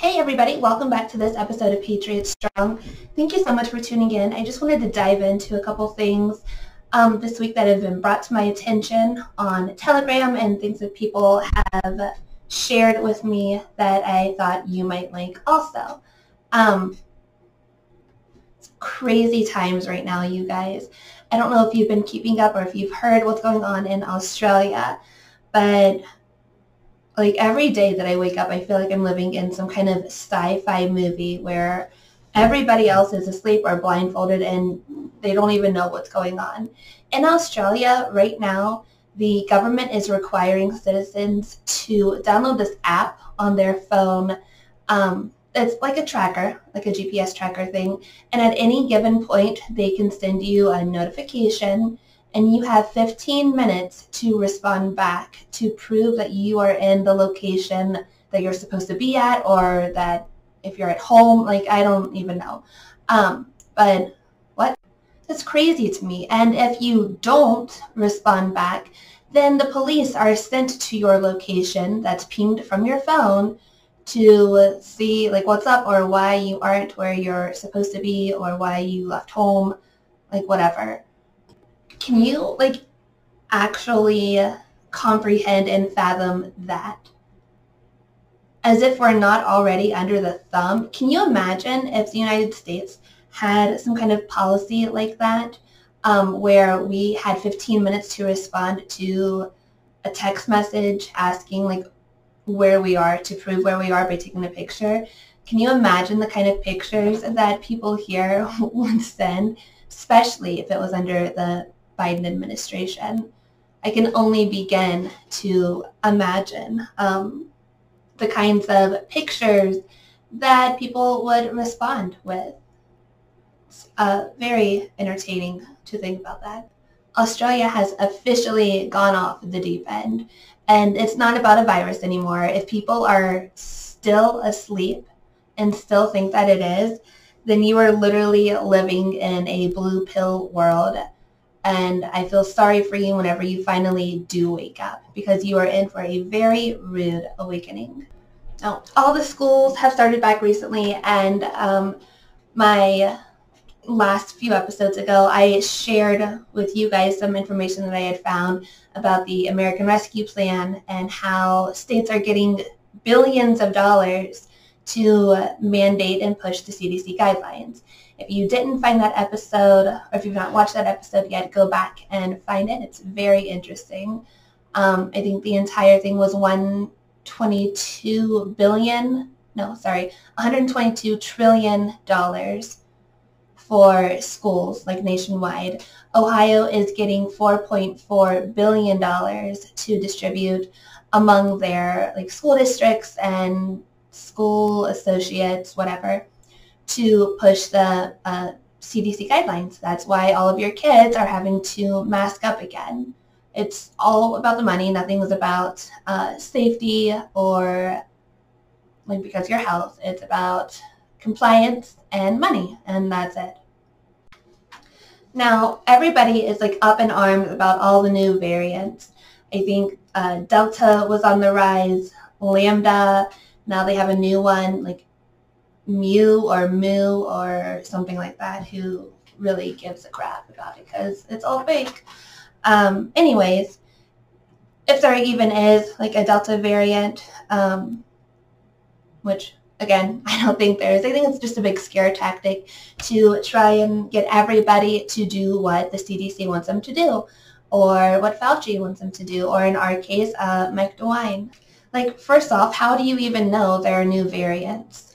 Hey everybody, welcome back to this episode of Patriots Strong. Thank you so much for tuning in. I just wanted to dive into a couple things um, this week that have been brought to my attention on Telegram and things that people have shared with me that I thought you might like also. Um, crazy times right now, you guys. I don't know if you've been keeping up or if you've heard what's going on in Australia, but like every day that I wake up, I feel like I'm living in some kind of sci-fi movie where everybody else is asleep or blindfolded and they don't even know what's going on. In Australia right now, the government is requiring citizens to download this app on their phone. Um, it's like a tracker, like a GPS tracker thing. And at any given point, they can send you a notification and you have 15 minutes to respond back to prove that you are in the location that you're supposed to be at or that if you're at home, like I don't even know. Um, but what? That's crazy to me. And if you don't respond back, then the police are sent to your location that's pinged from your phone to see like what's up or why you aren't where you're supposed to be or why you left home, like whatever can you like actually comprehend and fathom that? As if we're not already under the thumb. Can you imagine if the United States had some kind of policy like that um, where we had 15 minutes to respond to a text message asking like where we are to prove where we are by taking a picture? Can you imagine the kind of pictures that people here would send, especially if it was under the Biden administration, I can only begin to imagine um, the kinds of pictures that people would respond with. It's uh, very entertaining to think about that. Australia has officially gone off the deep end, and it's not about a virus anymore. If people are still asleep and still think that it is, then you are literally living in a blue pill world and I feel sorry for you whenever you finally do wake up because you are in for a very rude awakening. Now, all the schools have started back recently and um, my last few episodes ago, I shared with you guys some information that I had found about the American Rescue Plan and how states are getting billions of dollars to mandate and push the CDC guidelines. If you didn't find that episode, or if you've not watched that episode yet, go back and find it. It's very interesting. Um, I think the entire thing was 122 billion, no, sorry, 122 trillion dollars for schools like nationwide. Ohio is getting 4.4 billion dollars to distribute among their like school districts and school associates, whatever to push the uh, CDC guidelines. That's why all of your kids are having to mask up again. It's all about the money. Nothing is about uh, safety or like because your health. It's about compliance and money, and that's it. Now, everybody is like up in arms about all the new variants. I think uh, Delta was on the rise, Lambda, now they have a new one, like Mu or Mu or something like that who really gives a crap about it because it's all fake. Um, anyways, if there even is like a Delta variant, um, which again, I don't think there is. I think it's just a big scare tactic to try and get everybody to do what the CDC wants them to do or what Fauci wants them to do, or in our case, uh, Mike DeWine. Like, first off, how do you even know there are new variants?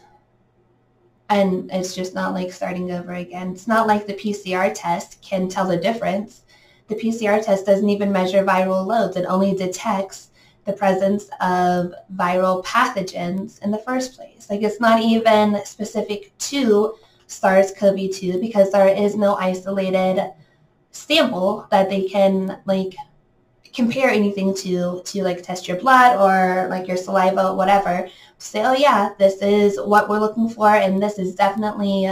And it's just not like starting over again. It's not like the PCR test can tell the difference. The PCR test doesn't even measure viral loads. It only detects the presence of viral pathogens in the first place. Like it's not even specific to SARS-CoV-2 because there is no isolated sample that they can like compare anything to to like test your blood or like your saliva, whatever. Say, oh yeah, this is what we're looking for, and this is definitely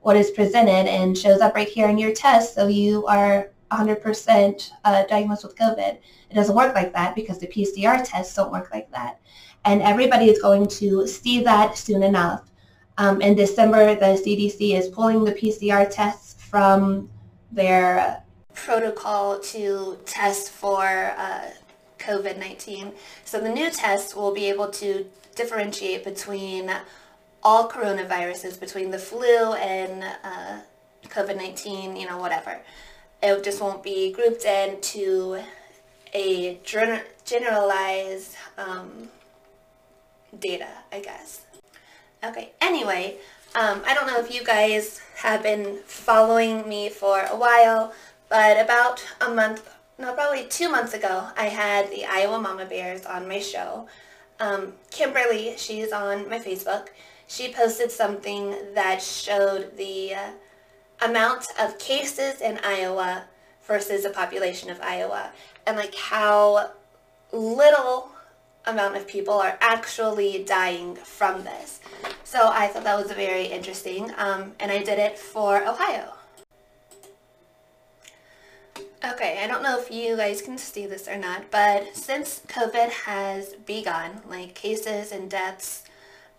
what is presented and shows up right here in your test, so you are 100% uh, diagnosed with COVID. It doesn't work like that because the PCR tests don't work like that. and everybody is going to see that soon enough. Um, in December, the CDC is pulling the PCR tests from their protocol to test for uh, COVID-19. So the new test will be able to differentiate between all coronaviruses, between the flu and uh, COVID-19, you know, whatever. It just won't be grouped into a generalized um, data, I guess. Okay, anyway, um, I don't know if you guys have been following me for a while, but about a month, no, probably two months ago, I had the Iowa Mama Bears on my show. Um, Kimberly, she's on my Facebook, she posted something that showed the uh, amount of cases in Iowa versus the population of Iowa and like how little amount of people are actually dying from this. So I thought that was very interesting um, and I did it for Ohio. Okay, I don't know if you guys can see this or not, but since COVID has begun, like cases and deaths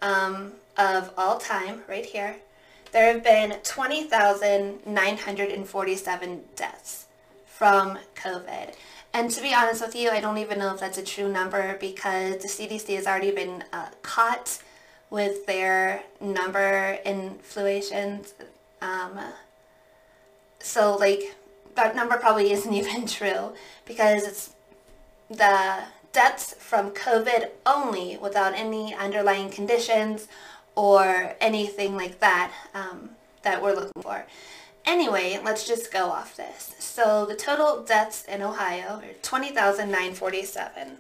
um, of all time, right here, there have been 20,947 deaths from COVID. And to be honest with you, I don't even know if that's a true number because the CDC has already been uh, caught with their number influations. Um, so like that number probably isn't even true because it's the deaths from COVID only without any underlying conditions or anything like that um, that we're looking for. Anyway, let's just go off this. So the total deaths in Ohio are 20,947.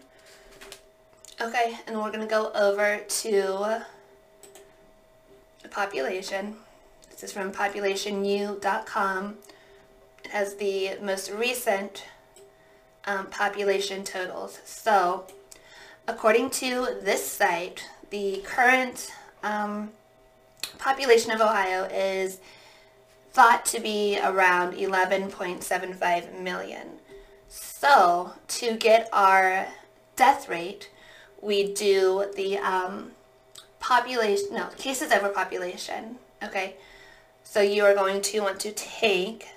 Okay, and we're going to go over to the population. This is from populationu.com. Has the most recent um, population totals. So, according to this site, the current um, population of Ohio is thought to be around 11.75 million. So to get our death rate, we do the um, population, no, cases over population, okay? So you are going to want to take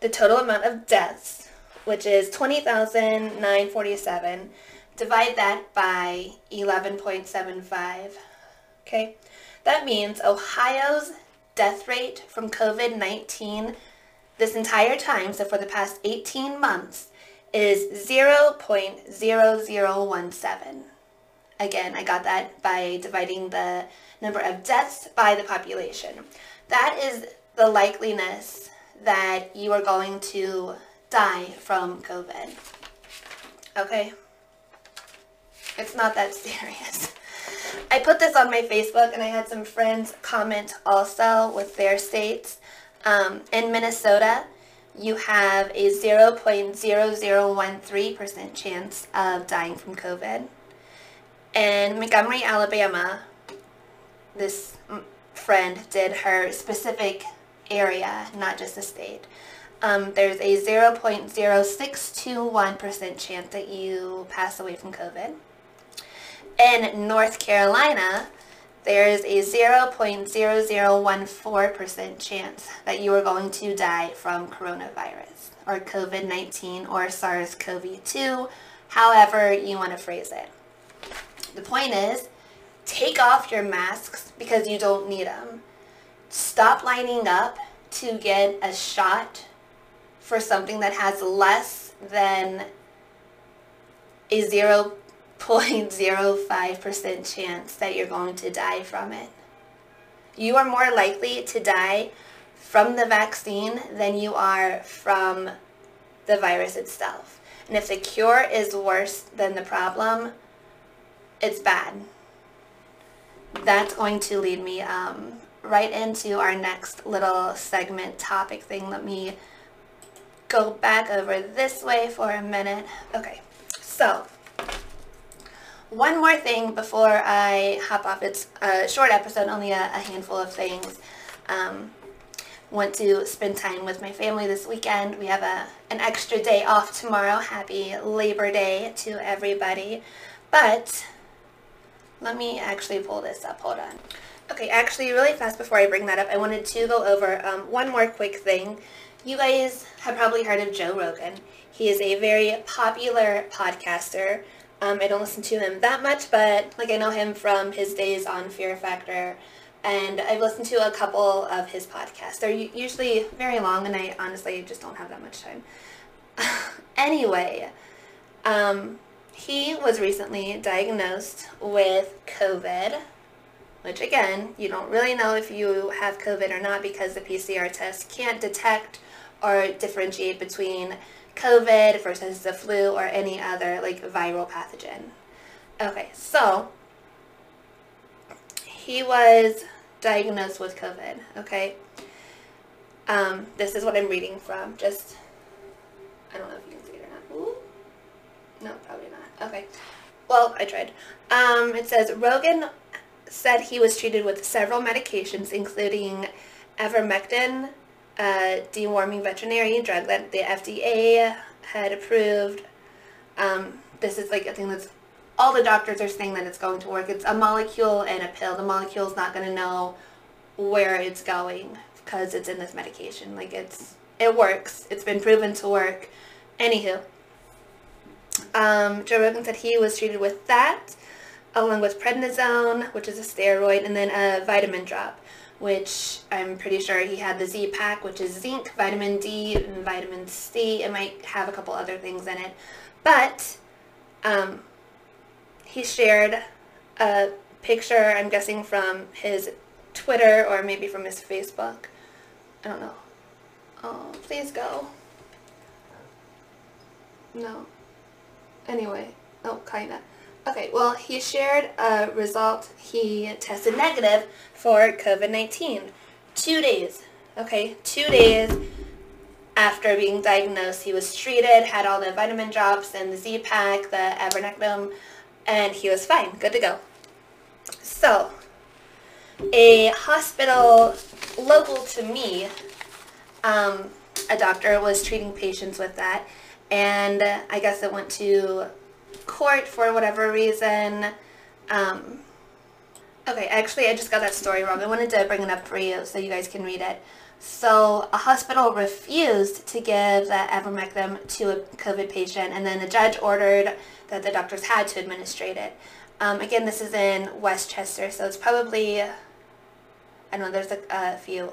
the total amount of deaths, which is 20,947, divide that by 11.75, okay? That means Ohio's death rate from COVID-19 this entire time, so for the past 18 months, is 0.0017. Again, I got that by dividing the number of deaths by the population. That is the likeliness that you are going to die from COVID. Okay? It's not that serious. I put this on my Facebook and I had some friends comment also with their states. Um, in Minnesota, you have a 0.0013% chance of dying from COVID. In Montgomery, Alabama, this friend did her specific area, not just the state. Um, there's a 0.0621% chance that you pass away from COVID. In North Carolina, there is a 0.0014% chance that you are going to die from coronavirus or COVID-19 or SARS-CoV-2, however you want to phrase it. The point is, take off your masks because you don't need them. Stop lining up to get a shot for something that has less than a 0.05% chance that you're going to die from it. You are more likely to die from the vaccine than you are from the virus itself. And if the cure is worse than the problem, it's bad. That's going to lead me um, right into our next little segment topic thing. Let me go back over this way for a minute. Okay, so one more thing before I hop off. It's a short episode, only a, a handful of things. Um, want to spend time with my family this weekend. We have a an extra day off tomorrow. Happy Labor Day to everybody. But let me actually pull this up. Hold on. Okay, actually, really fast before I bring that up, I wanted to go over um, one more quick thing. You guys have probably heard of Joe Rogan. He is a very popular podcaster. Um, I don't listen to him that much, but like I know him from his days on Fear Factor, and I've listened to a couple of his podcasts. They're usually very long, and I honestly just don't have that much time. anyway, um, he was recently diagnosed with COVID, which again, you don't really know if you have COVID or not because the PCR test can't detect or differentiate between COVID versus the flu or any other like viral pathogen. Okay, so he was diagnosed with COVID, okay? Um, this is what I'm reading from. Just, I don't know if you can see it or not. Ooh. No, probably not. Okay. Well, I tried. Um, it says Rogan said he was treated with several medications, including ivermectin, a deworming veterinary drug that the FDA had approved. Um, this is like a thing that's all the doctors are saying that it's going to work. It's a molecule and a pill. The molecule's not going to know where it's going because it's in this medication. Like it's it works. It's been proven to work. Anywho, um, Joe Rogan said he was treated with that along with prednisone, which is a steroid, and then a vitamin drop which I'm pretty sure he had the Z pack, which is zinc, vitamin D, and vitamin C. It might have a couple other things in it. But um, he shared a picture, I'm guessing from his Twitter or maybe from his Facebook. I don't know. Oh, please go. No. Anyway. Oh, kinda. Okay, well, he shared a result. He tested negative for COVID-19. Two days, okay, two days after being diagnosed, he was treated, had all the vitamin drops and the Z-Pack, the Ivermectin, and he was fine, good to go. So, a hospital local to me, um, a doctor was treating patients with that, and I guess it went to court for whatever reason. Um, okay, actually I just got that story wrong. I wanted to bring it up for you so you guys can read it. So a hospital refused to give the ivermectin to a COVID patient and then the judge ordered that the doctors had to administrate it. Um, again, this is in West Chester, so it's probably, I know, there's a, a few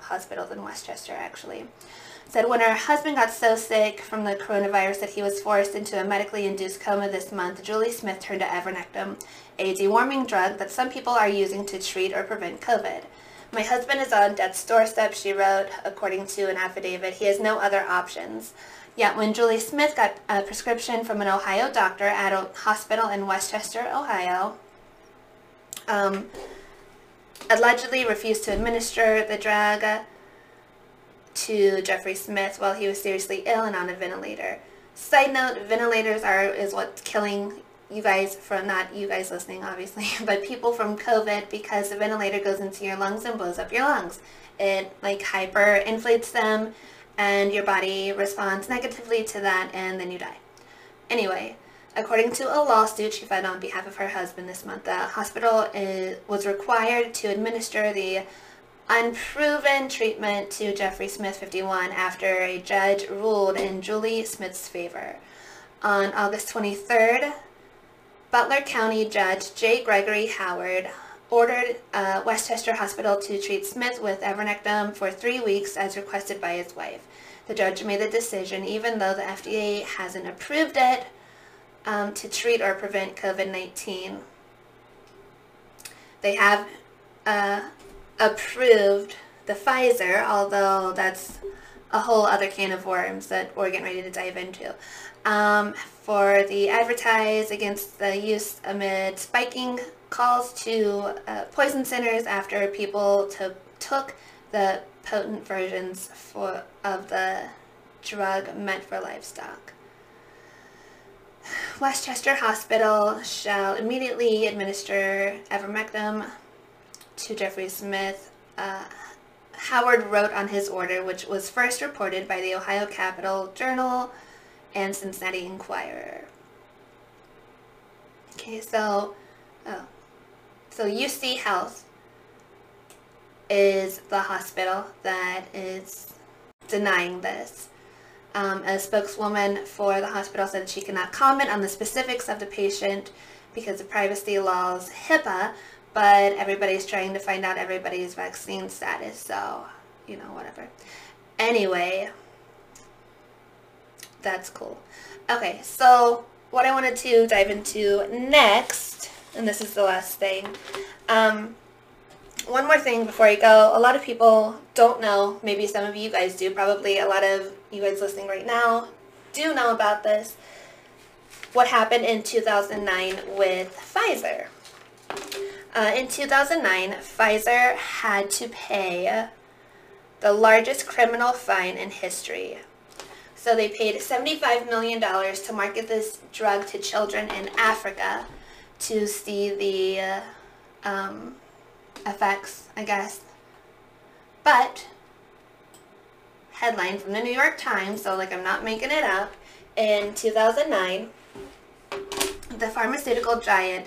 hospitals in West Chester actually said when her husband got so sick from the coronavirus that he was forced into a medically induced coma this month, Julie Smith turned to ivermectin, a deworming drug that some people are using to treat or prevent COVID. My husband is on death's doorstep, she wrote, according to an affidavit. He has no other options. Yet when Julie Smith got a prescription from an Ohio doctor at a hospital in West Chester, Ohio, um, allegedly refused to administer the drug, to Jeffrey Smith while he was seriously ill and on a ventilator. Side note, ventilators are is what's killing you guys from not you guys listening obviously, but people from COVID because the ventilator goes into your lungs and blows up your lungs. It like hyper inflates them and your body responds negatively to that and then you die. Anyway, according to a lawsuit she filed on behalf of her husband this month, the hospital is, was required to administer the unproven treatment to Jeffrey Smith 51 after a judge ruled in Julie Smith's favor. On August 23rd, Butler County Judge J. Gregory Howard ordered uh, West Chester Hospital to treat Smith with ivermectin for three weeks as requested by his wife. The judge made the decision even though the FDA hasn't approved it um, to treat or prevent COVID-19. They have uh, approved the Pfizer, although that's a whole other can of worms that we're getting ready to dive into. Um, for the advertise against the use amid spiking calls to uh, poison centers after people to, took the potent versions for, of the drug meant for livestock. West Chester Hospital shall immediately administer ivermectin to Jeffrey Smith, uh, Howard wrote on his order, which was first reported by the Ohio Capital Journal and Cincinnati Enquirer. Okay, so, oh, So UC Health is the hospital that is denying this. Um, a spokeswoman for the hospital said she cannot comment on the specifics of the patient because of privacy laws, HIPAA, but everybody's trying to find out everybody's vaccine status, so, you know, whatever. Anyway, that's cool. Okay, so what I wanted to dive into next, and this is the last thing, um, one more thing before I go. A lot of people don't know, maybe some of you guys do, probably a lot of you guys listening right now do know about this, what happened in 2009 with Pfizer. Uh, in 2009, Pfizer had to pay the largest criminal fine in history. So they paid $75 million to market this drug to children in Africa to see the uh, um, effects, I guess. But, headline from the New York Times, so like I'm not making it up, in 2009, the pharmaceutical giant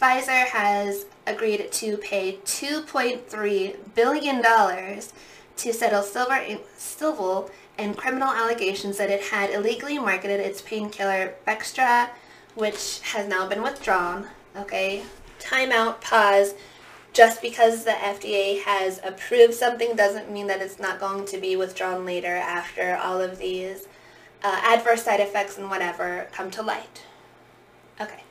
Pfizer has agreed to pay $2.3 billion to settle Silver, and criminal allegations that it had illegally marketed its painkiller Bextra, which has now been withdrawn. Okay, timeout, pause. Just because the FDA has approved something doesn't mean that it's not going to be withdrawn later after all of these uh, adverse side effects and whatever come to light. Okay.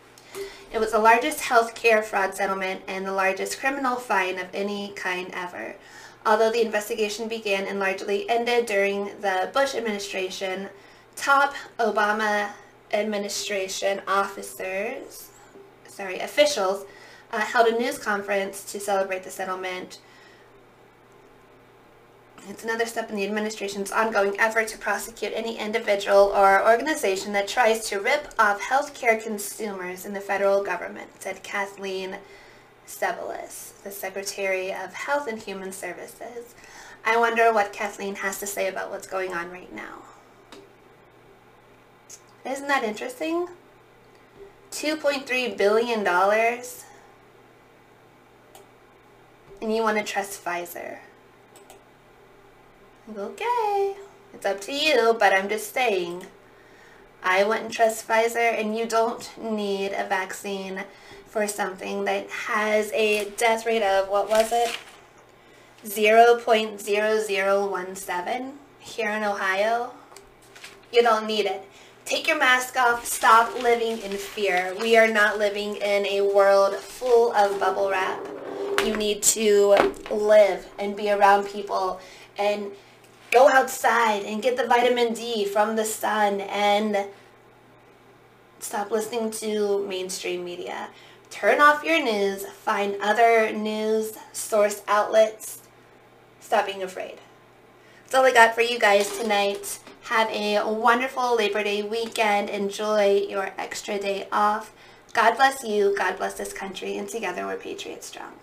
It was the largest healthcare fraud settlement and the largest criminal fine of any kind ever. Although the investigation began and largely ended during the Bush administration, top Obama administration officers, sorry, officials uh, held a news conference to celebrate the settlement. It's another step in the administration's ongoing effort to prosecute any individual or organization that tries to rip off healthcare consumers in the federal government, said Kathleen Sebelius, the Secretary of Health and Human Services. I wonder what Kathleen has to say about what's going on right now. Isn't that interesting? $2.3 billion and you want to trust Pfizer. Okay, it's up to you, but I'm just saying. I wouldn't trust Pfizer and you don't need a vaccine for something that has a death rate of, what was it? 0.0017 here in Ohio. You don't need it. Take your mask off. Stop living in fear. We are not living in a world full of bubble wrap. You need to live and be around people and go outside and get the vitamin D from the sun and stop listening to mainstream media turn off your news, find other news source outlets, stop being afraid. That's all I got for you guys tonight. Have a wonderful Labor Day weekend. Enjoy your extra day off. God bless you. God bless this country. And together we're Patriots Strong.